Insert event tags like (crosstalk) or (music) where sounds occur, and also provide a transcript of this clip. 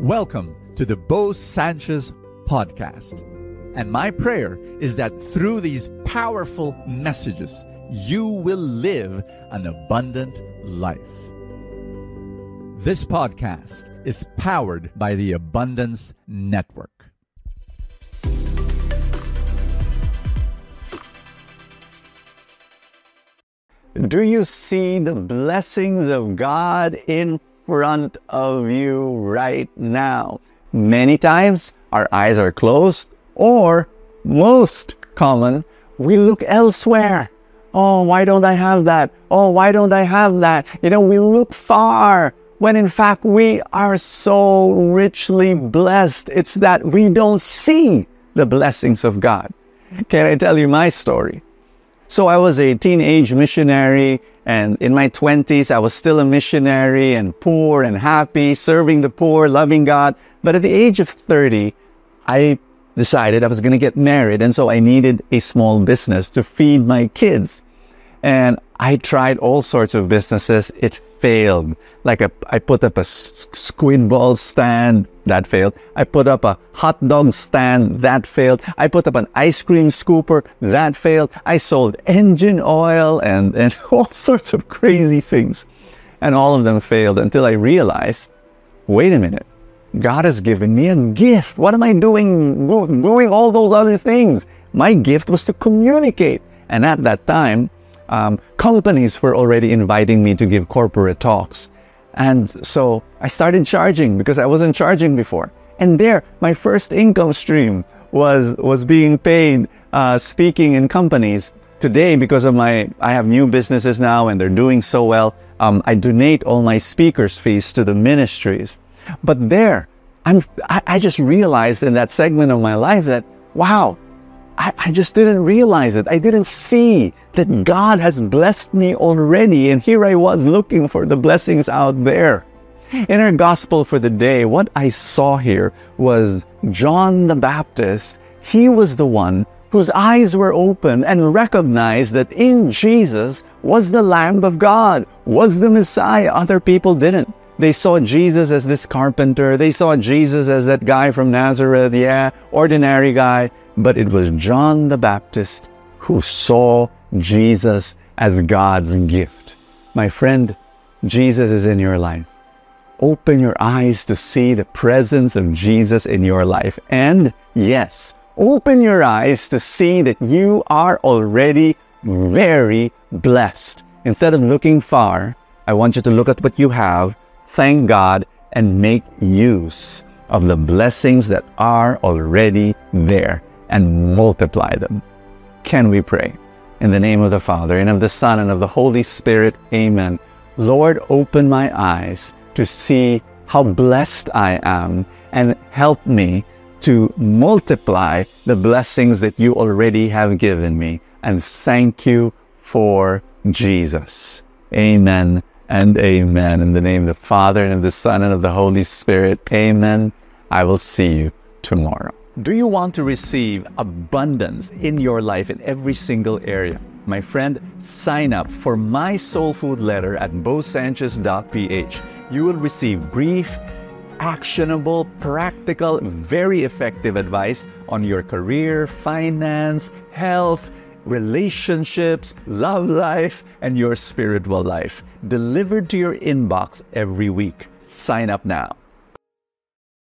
Welcome to the Bo Sanchez podcast. And my prayer is that through these powerful messages, you will live an abundant life. This podcast is powered by the Abundance Network. Do you see the blessings of God in front of you right now. Many times our eyes are closed, or most common, we look elsewhere. Oh, why don't I have that? Oh, why don't I have that? You know, we look far when in fact we are so richly blessed. It's that we don't see the blessings of God. Can I tell you my story? So I was a teenage missionary and in my 20s, I was still a missionary and poor and happy, serving the poor, loving God. But at the age of 30, I decided I was going to get married. And so I needed a small business to feed my kids. And I tried all sorts of businesses. It failed. Like a, I put up a squid ball stand, that failed. I put up a hot dog stand, that failed. I put up an ice cream scooper, that failed. I sold engine oil and, and (laughs) all sorts of crazy things. And all of them failed until I realized, wait a minute, God has given me a gift. What am I doing, doing all those other things? My gift was to communicate. And at that time, um, companies were already inviting me to give corporate talks. And so I started charging because I wasn't charging before. And there, my first income stream was, was being paid uh, speaking in companies. Today, because of my, I have new businesses now and they're doing so well, um, I donate all my speakers' fees to the ministries. But there, I'm, I, I just realized in that segment of my life that, wow, I, I just didn't realize it. I didn't see that God has blessed me already. And here I was looking for the blessings out there. In our gospel for the day, what I saw here was John the Baptist. He was the one whose eyes were open and recognized that in Jesus was the Lamb of God, was the Messiah. Other people didn't. They saw Jesus as this carpenter. They saw Jesus as that guy from Nazareth. Yeah, ordinary guy. But it was John the Baptist who saw Jesus as God's gift. My friend, Jesus is in your life. Open your eyes to see the presence of Jesus in your life. And yes, open your eyes to see that you are already very blessed. Instead of looking far, I want you to look at what you have, thank God, and make use of the blessings that are already there and multiply them. Can we pray? In the name of the Father, and of the Son, and of the Holy Spirit, amen. Lord, open my eyes to see how blessed I am and help me to multiply the blessings that you already have given me. And thank you for Jesus. Amen and amen. In the name of the Father, and of the Son, and of the Holy Spirit, amen. I will see you tomorrow. Do you want to receive abundance in your life in every single area? My friend, sign up for my soul food letter at bosanchez.ph. You will receive brief, actionable, practical, very effective advice on your career, finance, health, relationships, love life, and your spiritual life, delivered to your inbox every week. Sign up now.